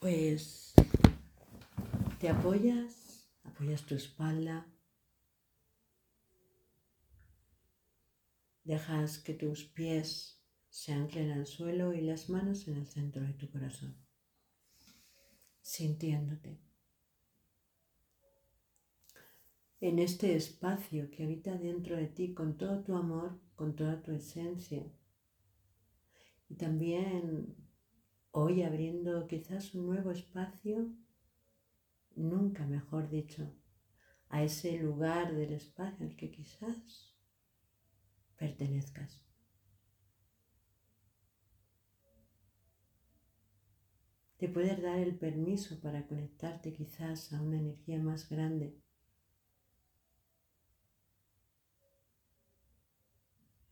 Pues te apoyas, apoyas tu espalda, dejas que tus pies se anclen al suelo y las manos en el centro de tu corazón, sintiéndote en este espacio que habita dentro de ti con todo tu amor, con toda tu esencia. Y también hoy abriendo quizás un nuevo espacio, nunca mejor dicho, a ese lugar del espacio al que quizás pertenezcas. Te puedes dar el permiso para conectarte quizás a una energía más grande.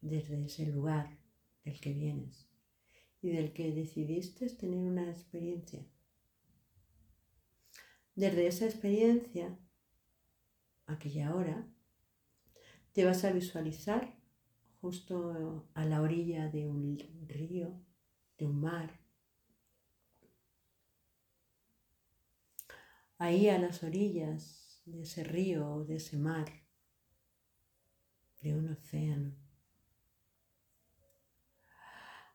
desde ese lugar del que vienes y del que decidiste tener una experiencia. Desde esa experiencia, aquella hora, te vas a visualizar justo a la orilla de un río, de un mar. Ahí a las orillas de ese río o de ese mar, de un océano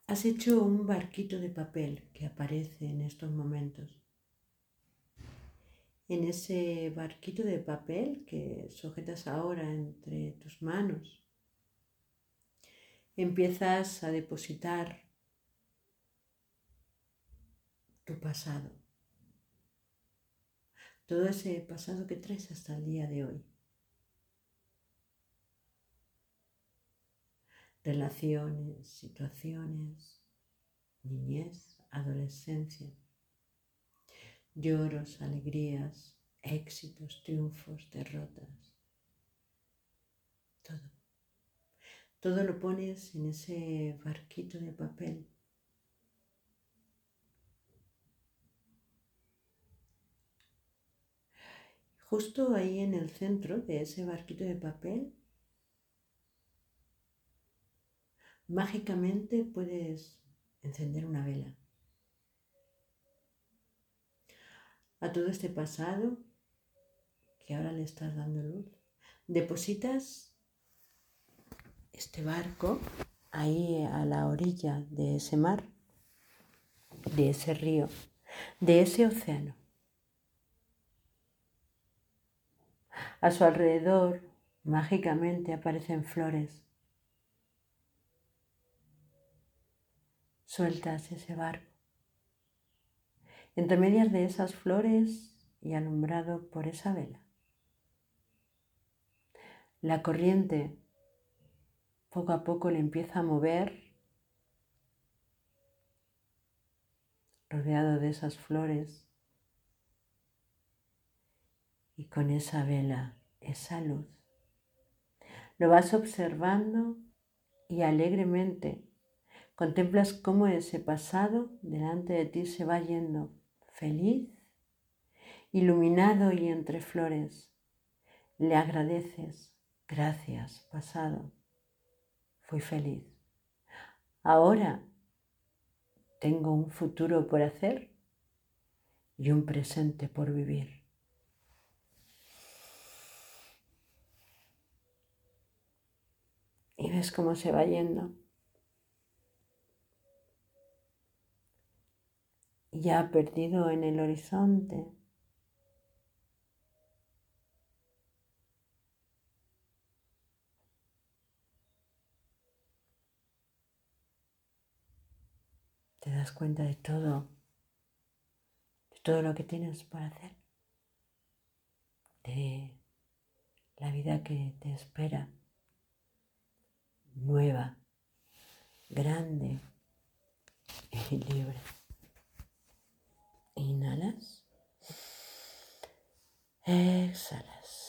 has hecho un barquito de papel que aparece en estos momentos. En ese barquito de papel que sujetas ahora entre tus manos, empiezas a depositar tu pasado, todo ese pasado que traes hasta el día de hoy. Relaciones, situaciones, niñez, adolescencia, lloros, alegrías, éxitos, triunfos, derrotas, todo. Todo lo pones en ese barquito de papel. Justo ahí en el centro de ese barquito de papel mágicamente puedes encender una vela. A todo este pasado que ahora le estás dando luz, depositas este barco ahí a la orilla de ese mar, de ese río, de ese océano. A su alrededor mágicamente aparecen flores sueltas ese barco. Entre medias de esas flores y alumbrado por esa vela. La corriente poco a poco le empieza a mover, rodeado de esas flores, y con esa vela, esa luz. Lo vas observando y alegremente Contemplas cómo ese pasado delante de ti se va yendo feliz, iluminado y entre flores. Le agradeces, gracias, pasado. Fui feliz. Ahora tengo un futuro por hacer y un presente por vivir. Y ves cómo se va yendo. Ya perdido en el horizonte. Te das cuenta de todo, de todo lo que tienes por hacer, de la vida que te espera, nueva, grande y libre. exhalas.